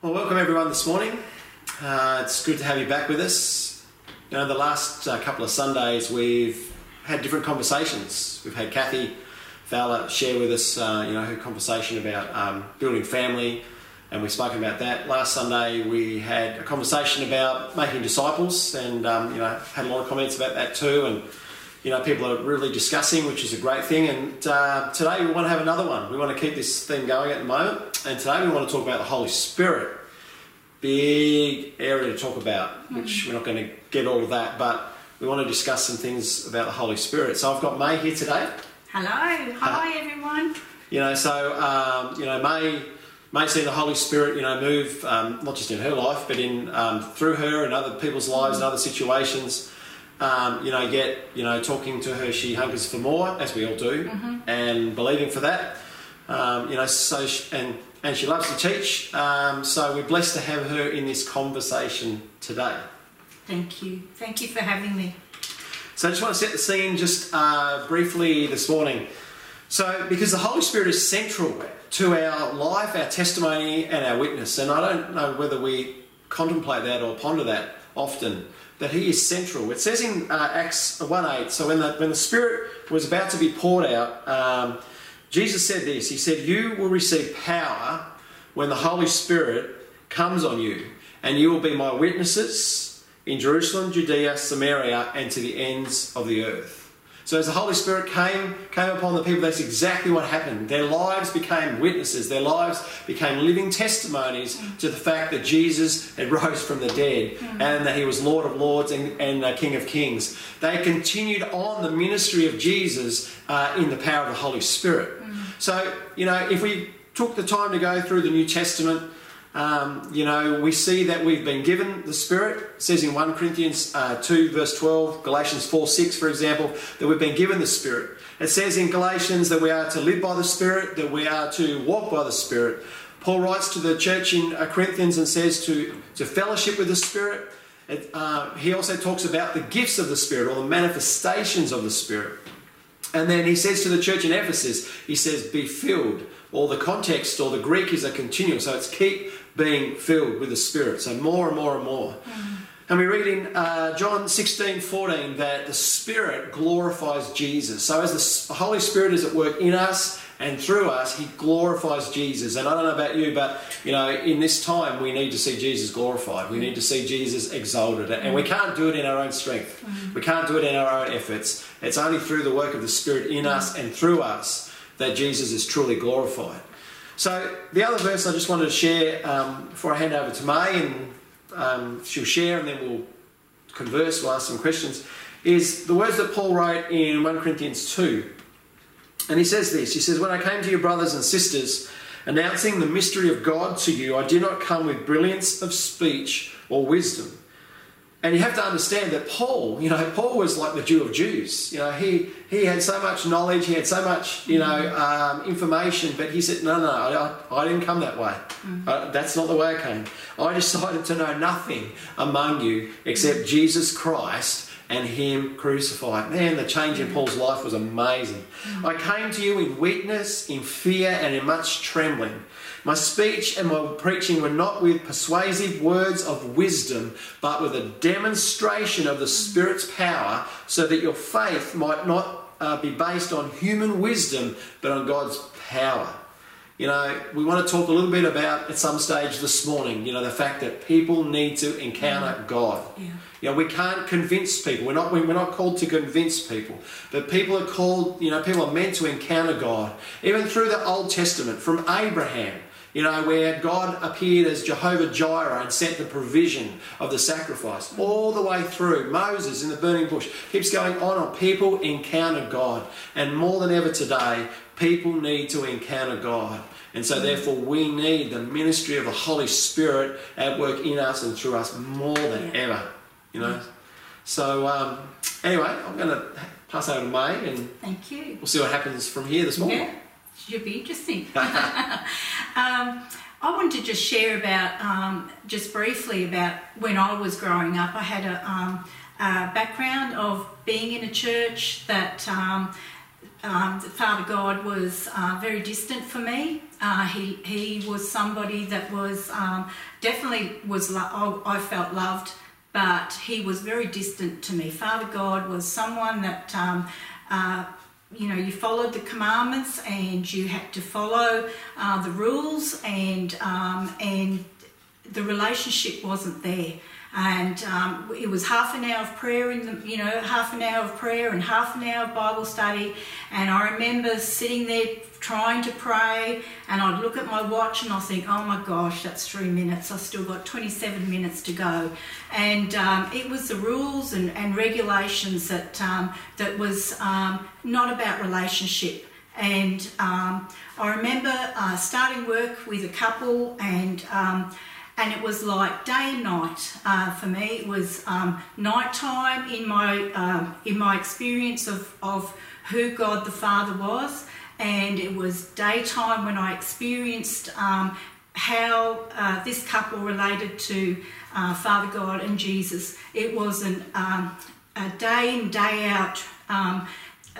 Well, welcome everyone this morning. Uh, it's good to have you back with us. You know, the last uh, couple of Sundays we've had different conversations. We've had Kathy Fowler share with us, uh, you know, her conversation about um, building family, and we've spoken about that. Last Sunday we had a conversation about making disciples, and um, you know, had a lot of comments about that too. And you know, people are really discussing, which is a great thing. And uh, today we want to have another one. We want to keep this theme going at the moment. And today we want to talk about the Holy Spirit. Big area to talk about, which we're not going to get all of that, but we want to discuss some things about the Holy Spirit. So I've got May here today. Hello, hi everyone. You know, so um, you know, May May see the Holy Spirit, you know, move um, not just in her life, but in um, through her and other people's lives and other situations. Um, you know, yet you know, talking to her, she hungers for more, as we all do, and believing for that. Um, you know, so she, and and she loves to teach. Um, so we're blessed to have her in this conversation today. Thank you. Thank you for having me. So I just want to set the scene just uh, briefly this morning. So, because the Holy Spirit is central to our life, our testimony, and our witness, and I don't know whether we contemplate that or ponder that often, that He is central. It says in uh, Acts 1 8, so when the, when the Spirit was about to be poured out, um, Jesus said this He said, You will receive power when the Holy Spirit comes on you, and you will be my witnesses in Jerusalem, Judea, Samaria, and to the ends of the earth. So as the Holy Spirit came came upon the people, that's exactly what happened. Their lives became witnesses. Their lives became living testimonies to the fact that Jesus had rose from the dead and that he was Lord of Lords and, and uh, King of Kings. They continued on the ministry of Jesus uh, in the power of the Holy Spirit. So, you know, if we took the time to go through the New Testament, um, you know, we see that we've been given the Spirit. It says in 1 Corinthians uh, 2, verse 12, Galatians 4 6, for example, that we've been given the Spirit. It says in Galatians that we are to live by the Spirit, that we are to walk by the Spirit. Paul writes to the church in uh, Corinthians and says to, to fellowship with the Spirit. It, uh, he also talks about the gifts of the Spirit or the manifestations of the Spirit. And then he says to the church in Ephesus, he says, be filled. Or the context or the Greek is a continuum. So it's keep being filled with the Spirit. So more and more and more. And we read in uh, John 16, 14 that the Spirit glorifies Jesus. So as the Holy Spirit is at work in us and through us, He glorifies Jesus. And I don't know about you, but you know, in this time we need to see Jesus glorified. We need to see Jesus exalted. And we can't do it in our own strength. We can't do it in our own efforts. It's only through the work of the Spirit in us and through us that Jesus is truly glorified. So the other verse I just wanted to share um, before I hand over to May, and um, she'll share, and then we'll converse. We'll ask some questions. Is the words that Paul wrote in 1 Corinthians 2, and he says this. He says, "When I came to you, brothers and sisters, announcing the mystery of God to you, I did not come with brilliance of speech or wisdom." And you have to understand that Paul, you know, Paul was like the Jew of Jews. You know, he he had so much knowledge, he had so much, you know, um, information, but he said, no, no, I, I didn't come that way. Uh, that's not the way I came. I decided to know nothing among you except Jesus Christ and Him crucified. Man, the change in Paul's life was amazing. I came to you in weakness, in fear, and in much trembling. My speech and my preaching were not with persuasive words of wisdom, but with a demonstration of the Spirit's power, so that your faith might not uh, be based on human wisdom, but on God's power. You know, we want to talk a little bit about at some stage this morning, you know, the fact that people need to encounter God. Yeah. You know, we can't convince people. We're not, we're not called to convince people. But people are called, you know, people are meant to encounter God. Even through the Old Testament, from Abraham, you know, where God appeared as Jehovah Jireh and sent the provision of the sacrifice, all the way through. Moses in the burning bush keeps going on on. People encounter God. And more than ever today, people need to encounter God. And so, therefore, we need the ministry of the Holy Spirit at work in us and through us more than ever. You know? So, um, anyway, I'm going to pass over to May and Thank you. we'll see what happens from here this morning. Yeah, should be interesting. um, I wanted to just share about, um, just briefly about when I was growing up. I had a, um, a background of being in a church that um, um, Father God was uh, very distant for me. Uh, he he was somebody that was um, definitely was lo- I felt loved, but he was very distant to me. Father God was someone that. Um, uh, you know, you followed the commandments and you had to follow uh, the rules, and um, and the relationship wasn't there and um, it was half an hour of prayer in the you know half an hour of prayer and half an hour of bible study. And i remember sitting there trying to pray and i'd look at my watch and i'd think oh my gosh that's three minutes. I've still got 27 minutes to go. And um, it was the rules and, and regulations that um, that was um, not about relationship. And um, i remember uh, starting work with a couple and um, and it was like day and night uh, for me. It was um, nighttime in my um, in my experience of, of who God the Father was, and it was daytime when I experienced um, how uh, this couple related to uh, Father God and Jesus. It was an, um, a day in day out. Um,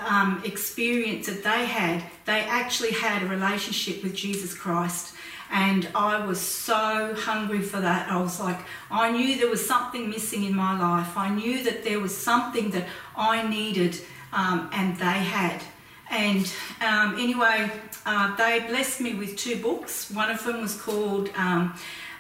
um, experience that they had, they actually had a relationship with Jesus Christ and I was so hungry for that. I was like, I knew there was something missing in my life. I knew that there was something that I needed, um, and they had. And um, anyway, uh, they blessed me with two books. One of them was called um,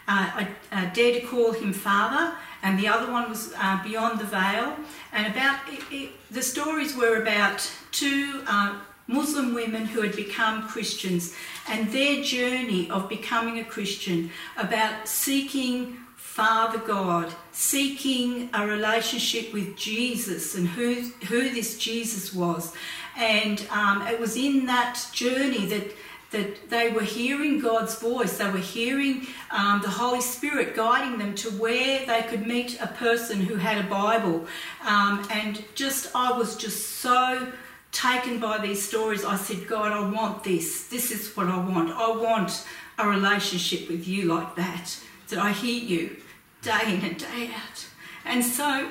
uh, I, I, Dare to Call Him Father, and the other one was uh, Beyond the Veil. And about it, it, the stories were about two uh, Muslim women who had become Christians and their journey of becoming a Christian, about seeking Father God, seeking a relationship with Jesus and who, who this Jesus was. And um, it was in that journey that that they were hearing God's voice, they were hearing um, the Holy Spirit guiding them to where they could meet a person who had a Bible. Um, and just, I was just so taken by these stories, I said, God, I want this. This is what I want. I want a relationship with you like that, that I hear you day in and day out. And so,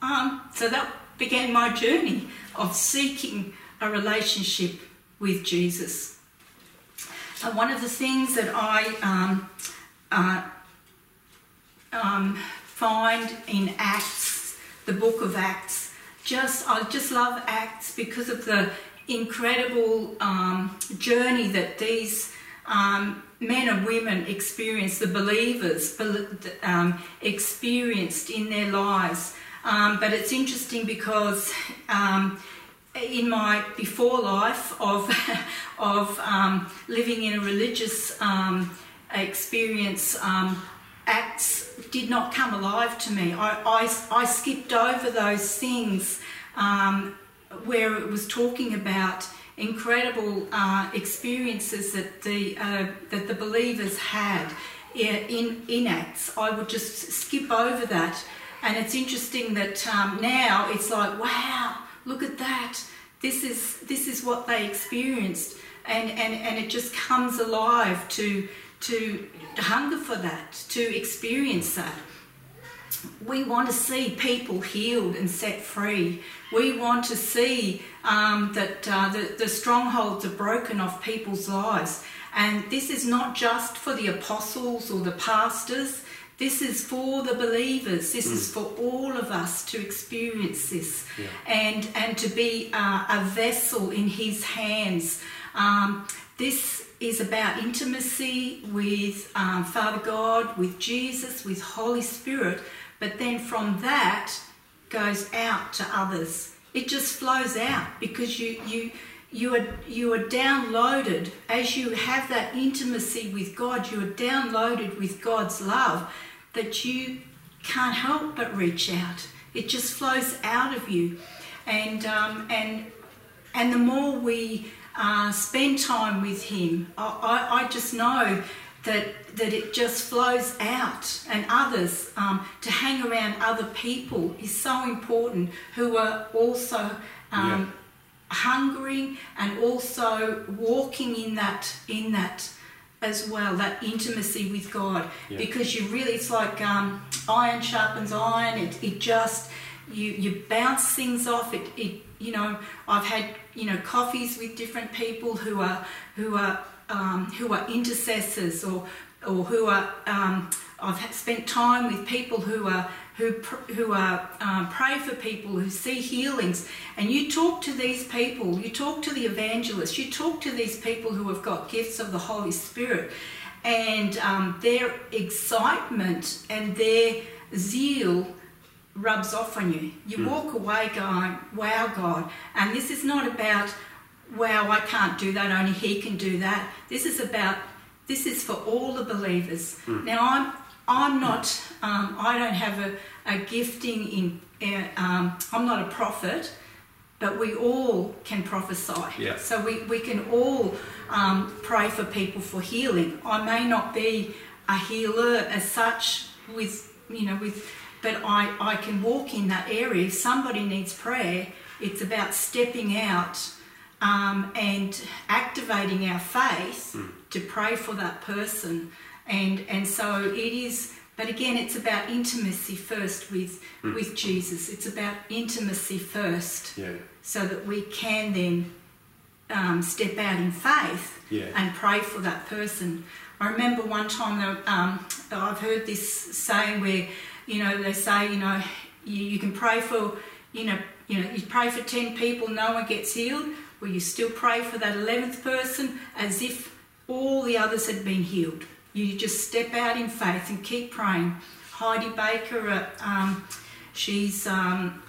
um, so that began my journey of seeking a relationship with Jesus. And one of the things that I um, uh, um, find in Acts, the book of Acts, just I just love Acts because of the incredible um, journey that these um, men and women experienced, the believers um, experienced in their lives. Um, but it's interesting because um, in my before life of of um, living in a religious experience, Acts did not come alive to me. I, I, I skipped over those things um, where it was talking about incredible uh, experiences that the uh, that the believers had in in Acts. I would just skip over that, and it's interesting that um, now it's like, wow, look at that. This is this is what they experienced, and and and it just comes alive to to hunger for that, to experience that. We want to see people healed and set free. We want to see um, that uh, the, the strongholds are broken off people's lives. And this is not just for the apostles or the pastors, this is for the believers. This mm. is for all of us to experience this yeah. and, and to be uh, a vessel in His hands. Um, this is about intimacy with um, Father God, with Jesus, with Holy Spirit, but then from that goes out to others. It just flows out because you you you are you are downloaded as you have that intimacy with God. You are downloaded with God's love that you can't help but reach out. It just flows out of you, and um, and and the more we uh, spend time with Him. I, I, I, just know that that it just flows out, and others um, to hang around other people is so important who are also um, yeah. hungering and also walking in that in that as well that intimacy with God yeah. because you really it's like um, iron sharpens iron it, it just you you bounce things off it, it you know, I've had you know coffees with different people who are who are um, who are intercessors or or who are um, I've spent time with people who are who who are um, pray for people who see healings, and you talk to these people, you talk to the evangelists, you talk to these people who have got gifts of the Holy Spirit, and um, their excitement and their zeal rubs off on you. You mm. walk away going, "Wow, God!" And this is not about, "Wow, I can't do that. Only He can do that." This is about this is for all the believers. Mm. Now, I'm I'm not, um, I don't have a, a gifting in, uh, um, I'm not a prophet, but we all can prophesy. Yeah. So we, we can all um, pray for people for healing. I may not be a healer as such with, you know, with, but I, I can walk in that area. If somebody needs prayer, it's about stepping out um, and activating our faith mm. to pray for that person and and so it is but again it's about intimacy first with mm. with jesus it's about intimacy first yeah. so that we can then um, step out in faith yeah. and pray for that person i remember one time that, um, i've heard this saying where you know they say you know you, you can pray for you know you know you pray for 10 people no one gets healed well you still pray for that 11th person as if all the others had been healed you just step out in faith and keep praying. Heidi Baker, uh, um, she's um,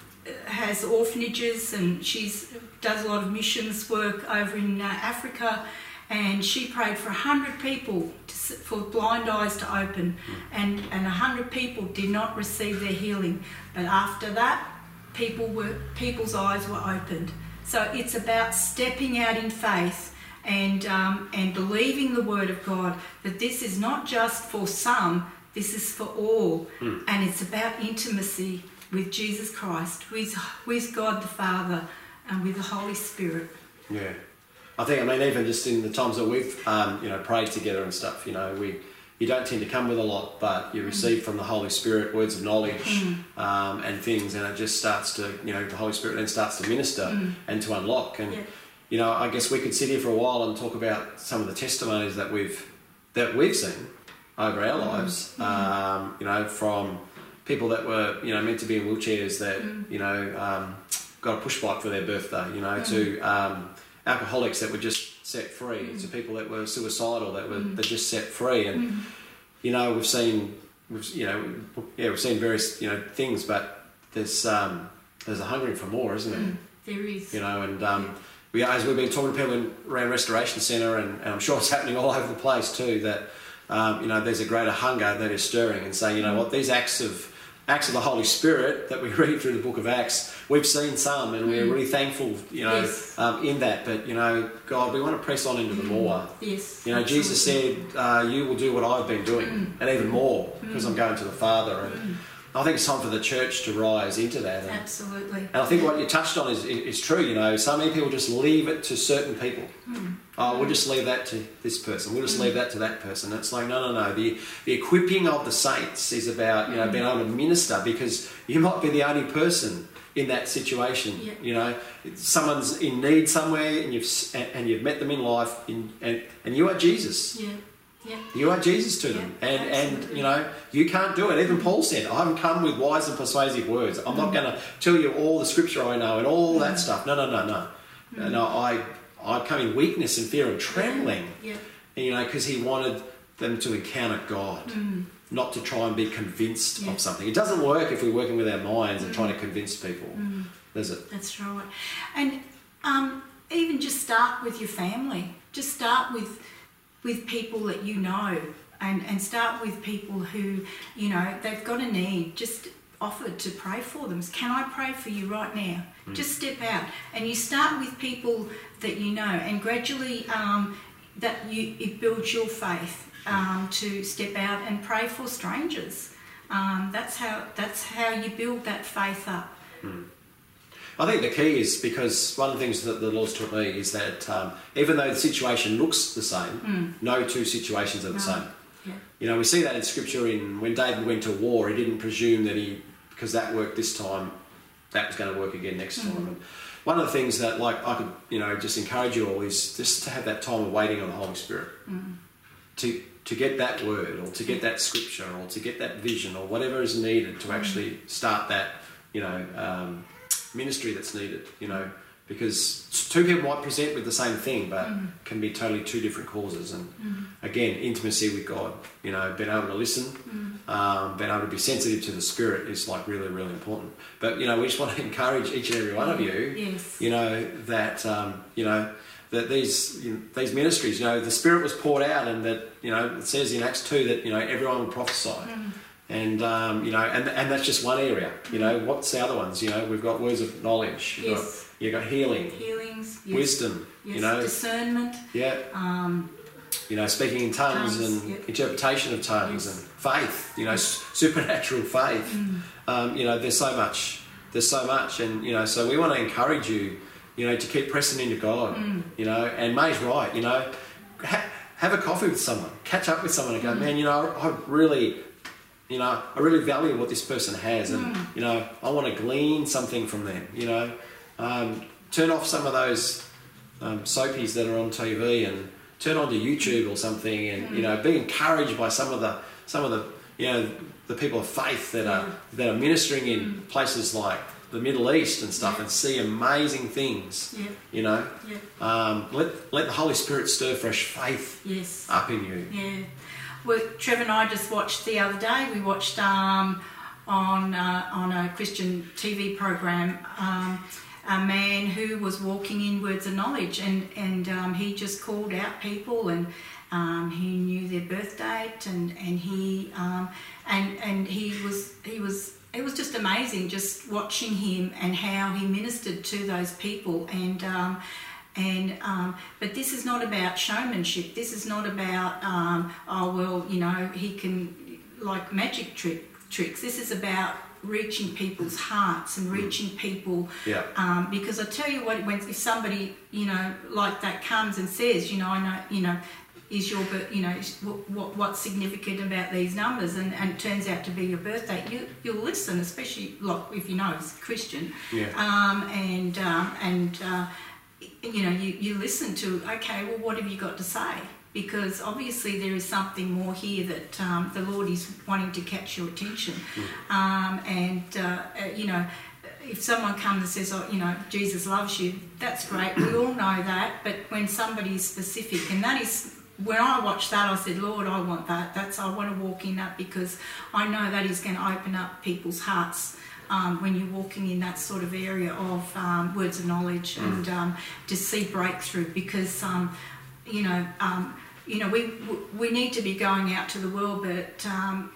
has orphanages and she's does a lot of missions work over in uh, Africa. And she prayed for hundred people to, for blind eyes to open, and and hundred people did not receive their healing. But after that, people were people's eyes were opened. So it's about stepping out in faith and, um, and believing the word of God that this is not just for some, this is for all. Mm. And it's about intimacy with Jesus Christ, with, with God the Father, and with the Holy Spirit. Yeah. I think, I mean, even just in the times that we've, um, you know, prayed together and stuff, you know, we, you don't tend to come with a lot, but you hmm. receive from the Holy Spirit words of knowledge mm. um, and things, and it just starts to, you know, the Holy Spirit then starts to minister mm. and to unlock. And yeah you know, I guess we could sit here for a while and talk about some of the testimonies that we've that we've seen over our mm-hmm. lives. Mm-hmm. Um, you know, from people that were you know meant to be in wheelchairs that mm. you know um, got a push bike for their birthday. You know, to mm. um, alcoholics that were just set free, mm. to people that were suicidal that were mm. that just set free, and mm. you know we've seen we've you know yeah we've seen various you know things, but there's um, there's a hungering for more, isn't there? There is. You know, and um, we, as we've been talking to people in, around Restoration Centre, and, and, I'm sure it's happening all over the place too, that um, you know there's a greater hunger that is stirring, and saying, you know what, these acts of acts of the Holy Spirit that we read through the Book of Acts, we've seen some, and we're mm. really thankful, you know, yes. um, in that. But you know, God, we want to press on into the mm. more. Yes. You know, absolutely. Jesus said, uh, "You will do what I've been doing, mm. and even more, because mm. I'm going to the Father." And, mm. I think it's time for the church to rise into that. And, Absolutely. And I think what you touched on is, is true. You know, so many people just leave it to certain people. Mm. Oh, we'll just leave that to this person. We'll just mm. leave that to that person. It's like, no, no, no. The, the equipping of the saints is about, you know, mm. being able to minister because you might be the only person in that situation. Yeah. You know, someone's in need somewhere and you've, and you've met them in life in, and, and you are Jesus. Yeah. Yeah. You are Jesus to them, yeah, and and you know you can't do it. Even Paul said, "I haven't come with wise and persuasive words. I'm mm. not going to tell you all the scripture I know and all mm. that stuff. No, no, no, no. Mm. No, I I come in weakness and fear and trembling. Yeah. And, you know, because he wanted them to encounter God, not to try and be convinced yeah. of something. It doesn't work if we're working with our minds and trying to convince people, does it? That's right. And um, even just start with your family. Just start with with people that you know and, and start with people who, you know, they've got a need. Just offer to pray for them. Can I pray for you right now? Mm. Just step out. And you start with people that you know and gradually um, that you it builds your faith um, to step out and pray for strangers. Um, that's how that's how you build that faith up. Mm. I think the key is because one of the things that the Lord's taught me is that um, even though the situation looks the same, mm. no two situations are the no. same. Yeah. You know, we see that in Scripture. In when David went to war, he didn't presume that he because that worked this time, that was going to work again next mm. time. And one of the things that like I could you know just encourage you all is just to have that time of waiting on the Holy Spirit to to get that word or to get that scripture or to get that vision or whatever is needed to actually start that you know um, ministry that's needed. You know because two people might present with the same thing but can be totally two different causes. And again intimacy with god you know being able to listen um, being able to be sensitive to the spirit is like really really important. But you know we just want to encourage each and every one of you Yes. you know that um, you know that these you know, these ministries you know the spirit was poured out and that you know it says in acts 2 that you know everyone would prophesy and um, you know and, and that's just one area you know what's the other ones you know we've got words of knowledge you've, Yes. got, you've got healing Healings. Yes. wisdom Yes. you know Discernment. yeah Um, you know speaking in tongues, Tongues, and yep. interpretation of tongues Yes. and faith you know s- supernatural faith Mm. um, you know there's so much there's so much and you know so we want to encourage you you know to keep pressing into god Mm. you know and may's right you know ha- have a coffee with someone catch up with someone and Mm. go man you know i really you know i really value what this person has and Mm. you know i want to glean something from them you know um, turn off some of those um, soapies that are on TV and turn on to YouTube or something, and you know, be encouraged by some of the some of the you know the people of faith that are that are ministering in places like the Middle East and stuff, Yeah. and see amazing things. yeah. You know, Yeah. um, let let the Holy Spirit stir fresh faith Yes. up in you. Well, Trevor and I just watched the other day. We watched um, on uh, on a Christian TV program um, a man who was walking in words of knowledge, and and um, he just called out people, and um, he knew their birth date, and and he um, and and he was he was. It was just amazing just watching him and how he ministered to those people and um, and um, but this is not about showmanship. This is not about um, oh well, you know, he can like magic trick tricks. This is about reaching people's hearts and reaching people. Yeah. Um, because I tell you what, when if somebody you know like that comes and says, you know, I know, you know. Is your, you know, what, what, what's significant about these numbers, and, and it turns out to be your birthday, you, you'll listen, especially like if you know he's Christian, Yeah. um, and um, and uh, you know you, you listen to okay well what have you got to say? Because obviously there is something more here that um, the lord is wanting to catch your attention. Um, and uh, uh, you know if someone comes and says oh you know jesus loves you that's great. We all know that. But when somebody is specific and that is when I watched that, I said, Lord, I want that. That's I want to walk in that because I know that is going to open up people's hearts um, when you're walking in that sort of area of um, words of knowledge and um, to see breakthrough because um, you know um, you know we we need to be going out to the world but um,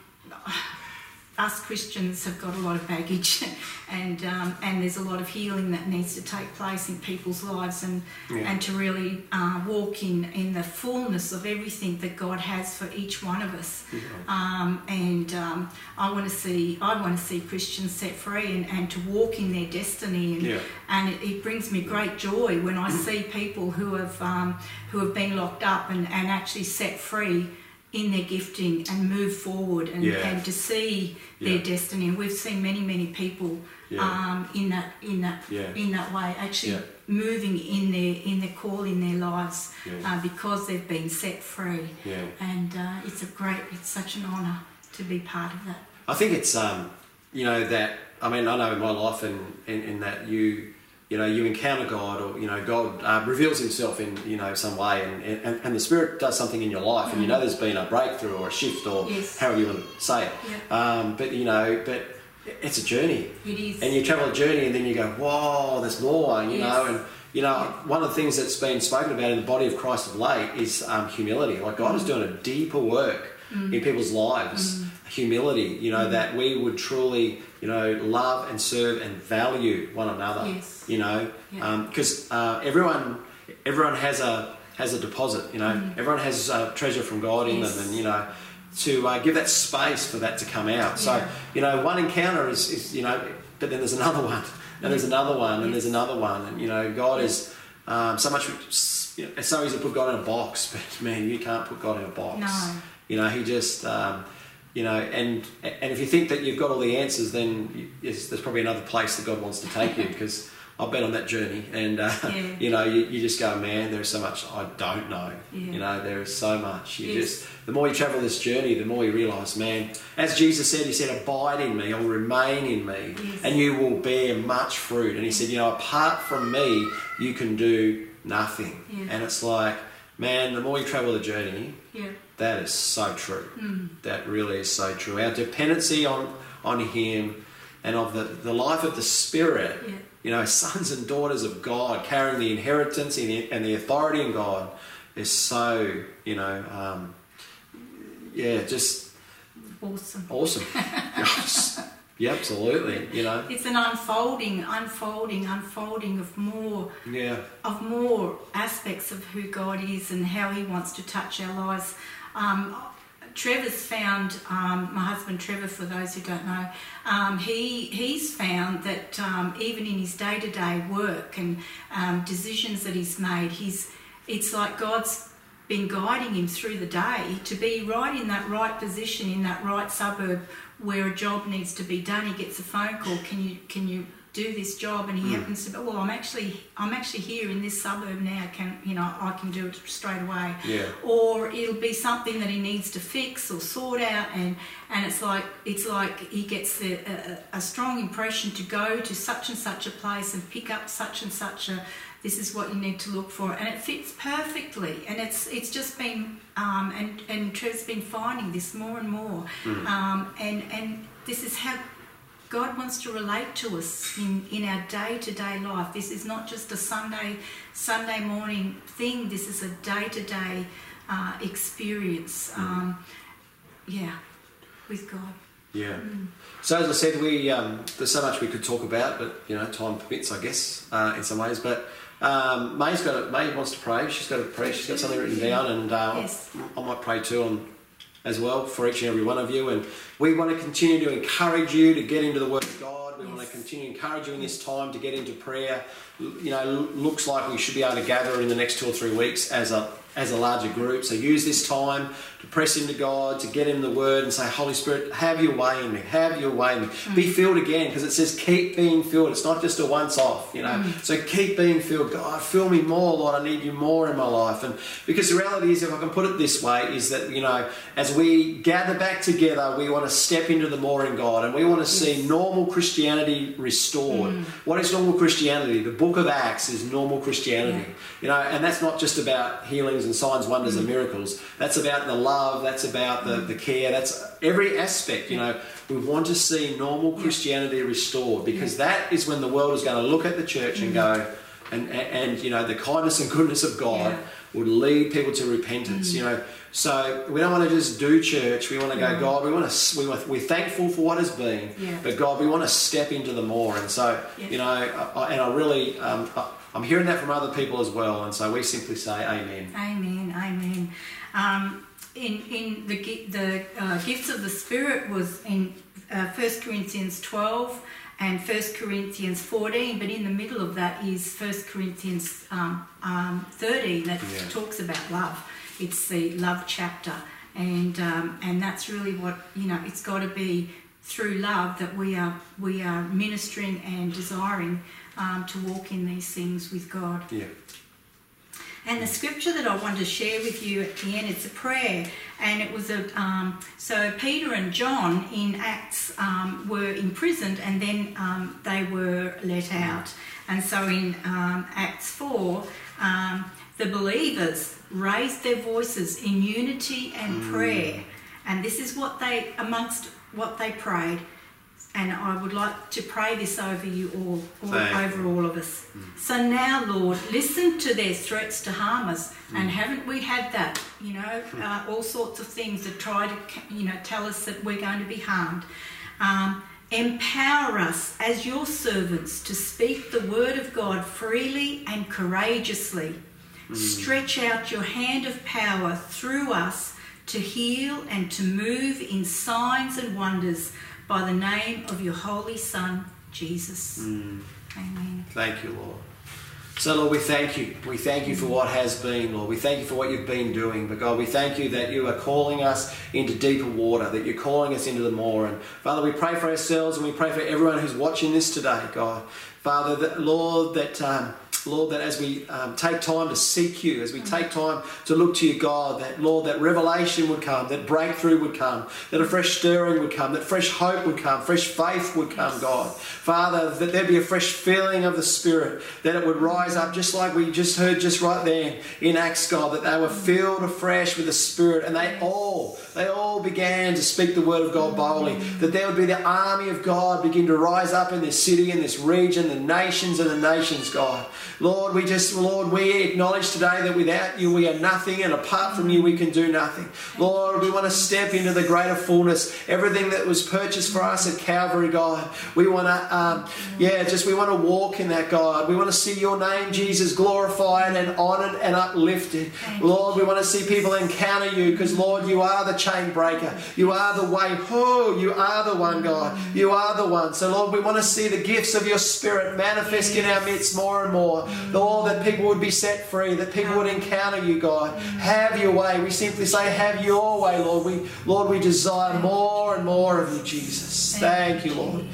us Christians have got a lot of baggage and um, and there's a lot of healing that needs to take place in people's lives and Yeah. and to really uh, walk in in the fullness of everything that God has for each one of us um, and um, I want to see I want to see Christians set free and, and to walk in their destiny and Yeah. and it, it brings me great joy when I see people who have um, who have been locked up and, and actually set free in their gifting and move forward and, Yeah. and to see their destiny and we've seen many many people Yeah. um, in that in that Yeah. in that way actually Yeah. moving in their in their call in their lives Yeah. uh, because they've been set free Yeah. and uh, it's a great it's such an honour to be part of that I think it's um, you know that I mean I know in my life and in, in that you you know you encounter God or you know God uh, reveals Himself in you know some way and, and, and the Spirit does something in your life and you know there's been a breakthrough or a shift or Yes. however you want to say it. Um, but you know but it's a journey it is and you travel a journey and then you go whoa there's more you Yes. know and you know one of the things that's been spoken about in the body of Christ of late is um, humility like God is Mm. doing a deeper work in people's lives humility you know Mm. that we would truly you know love and serve and value one another Yes. you know Yeah. because uh, everyone everyone has a has a deposit you know everyone has uh, treasure from God in Mm. Yes. them and you know to uh, give that space for that to come out so you know one encounter is, is you know but then there's another one and there's another one and there's another one and you know God is um, so much you know, it's so easy to put God in a box but man you can't put God in a box No. you know he just um, you know and and if you think that you've got all the answers then yes, there's probably another place that God wants to take you because I've been on that journey, and uh, Yeah. you know, you, you just go, man, there's so much I don't know. Yeah. You know, there is so much. You Yes. just the more you travel this journey, the more you realise, man. As Jesus said, He said, "Abide in me, or remain in me, Yes. and you will bear much fruit." And He said, you know, apart from me, you can do nothing. Yeah. And it's like, man, the more you travel the journey, Yeah. that is so true. Mm. That really is so true. Our dependency on, on Him and of the, the life of the Spirit, Yeah. you know, sons and daughters of God, carrying the inheritance and the, and the authority in God is so, you know, um, yeah, just Awesome. awesome. Yeah, absolutely. You know, It's an unfolding, unfolding, unfolding of more yeah, of more aspects of who God is and how He wants to touch our lives. Um, Trevor's found um, my husband Trevor. For those who don't know, um, he he's found that um, even in his day to day work and um, decisions that he's made, he's it's like God's been guiding him through the day to be right in that right position in that right suburb where a job needs to be done. He gets a phone call. Can you can you do this job? And he mm. happens to. be, Well, I'm actually I'm actually here in this suburb now. Can you know I can do it straight away yeah, or it'll be something that he needs to fix or sort out and and it's like it's like he gets a, a, a strong impression to go to such and such a place and pick up such and such a this is what you need to look for and it fits perfectly and it's it's just been um, and and Trev's been finding this more and more um, and and this is how God wants to relate to us in, in our day to day life. This is not just a Sunday Sunday morning thing. This is a day to day experience. Um, yeah, with God. yeah. So as I said, we um, there's so much we could talk about, but you know, time permits, I guess, uh, in some ways. But um, May's got a, May wants to pray. She's got a prayer. She's got something written down, and uh, Yes. I might pray too on as well for each and every one of you. And we want to continue to encourage you to get into the Word of God. We want to continue to encourage you in this time to get into prayer. You know, looks like we should be able to gather in the next two or three weeks as a as a larger group. So use this time to press into God, to get Him the Word, and say, Holy Spirit, have your way in me. Have your way in me. Mm. Be filled again, because it says keep being filled. It's not just a once off. You know, mm. so keep being filled. God, fill me more, Lord. I need you more in my life. And because the reality is, if I can put it this way, is that you know, as we gather back together, we want to step into the more in God, and we want to see normal Christianity restored. Mm. What is normal Christianity? The Book of Acts is normal Christianity. You know, and that's not just about healings and signs, wonders, and mm. miracles. That's about the love. That's about the, the care. That's every aspect. You know, we want to see normal Christianity restored because that is when the world is going to look at the church and mm. go, and, and, and you know, the kindness and goodness of God Yeah. would lead people to repentance. You mm. know, so we don't want to just do church. We want to go, God. We want to. We want, we're thankful for what has been, Yeah. but God, we want to step into the more. And so, Yeah. you know, I, I- and I really, um, I, I'm hearing that from other people as well. And so we simply say, Amen. Amen. Amen. Um, in in the the uh, gifts of the Spirit was in uh, First Corinthians twelve and First Corinthians fourteen, but in the middle of that is First Corinthians um, um, thirteen that Yeah. talks about love. It's the love chapter, and um, and that's really what you know. It's got to be through love that we are we are ministering and desiring um, to walk in these things with God. Yeah. And the scripture that I wanted to share with you at the end, it's a prayer, and it was a um, so Peter and John in Acts um, were imprisoned, and then um, they were let out. And so in um, Acts four, um, the believers raised their voices in unity and prayer, and this is what they amongst what they prayed. And I would like to pray this over you all, all over all of us. So now, Lord, listen to their threats to harm us. And haven't we had that? You know, uh, all sorts of things that try to, you know, tell us that we're going to be harmed. Um, empower us as your servants to speak the word of God freely and courageously. Stretch out your hand of power through us to heal and to move in signs and wonders by the name of your holy Son, Jesus. Amen. Thank you, Lord. So, Lord, we thank you. We thank you for what has been, Lord. We thank you for what you've been doing. But, God, we thank you that you are calling us into deeper water, that you're calling us into the more. And, Father, we pray for ourselves and we pray for everyone who's watching this today, God. Father, that, Lord, that. Um, Lord, that as we um, take time to seek you, as we take time to look to you, God, that, Lord, that revelation would come, that breakthrough would come, that a fresh stirring would come, that fresh hope would come, fresh faith would come, God. Father, that there'd be a fresh feeling of the Spirit, that it would rise up, just like we just heard just right there in Acts, God, that they were filled afresh with the Spirit, and they all, they all began to speak the word of God boldly, that there would be the army of God begin to rise up in this city, in this region, the nations and the nations, God. Lord, we just, Lord, we acknowledge today that without you we are nothing and apart from you we can do nothing. Lord, we want to step into the greater fullness, everything that was purchased for us at Calvary, God. We want to, um, yeah, just we want to walk in that, God. We want to see your name, Jesus, glorified and honored and uplifted. Lord, we want to see people encounter you because, Lord, you are the chain breaker. You are the way. Oh, you are the one, God. You are the one. So, Lord, we want to see the gifts of your Spirit manifest in our midst more and more. Lord, that people would be set free, that people would encounter you, God. Have your way. We simply say, have your way, Lord. We, Lord, we desire more and more of you, Jesus. Thank you, Lord.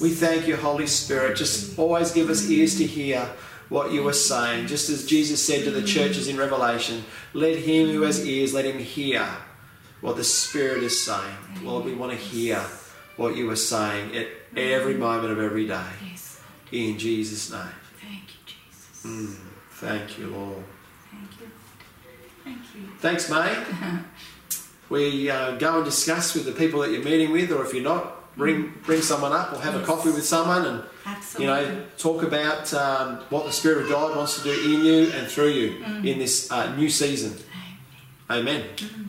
We thank you, Holy Spirit. Just always give us ears to hear what you are saying. Just as Jesus said to the churches in Revelation, let him who has ears, let him hear what the Spirit is saying. Lord, we want to hear what you are saying at every moment of every day. In Jesus' name. Thank you, Jesus. Mm, thank you, Lord. Thank you. Thank you. Thanks, mate. we uh, go and discuss with the people that you're meeting with, or if you're not, bring bring someone up or have a coffee with someone and Absolutely. you know talk about um, what the Spirit of God wants to do in you and through you in this uh, new season. Amen. Mm,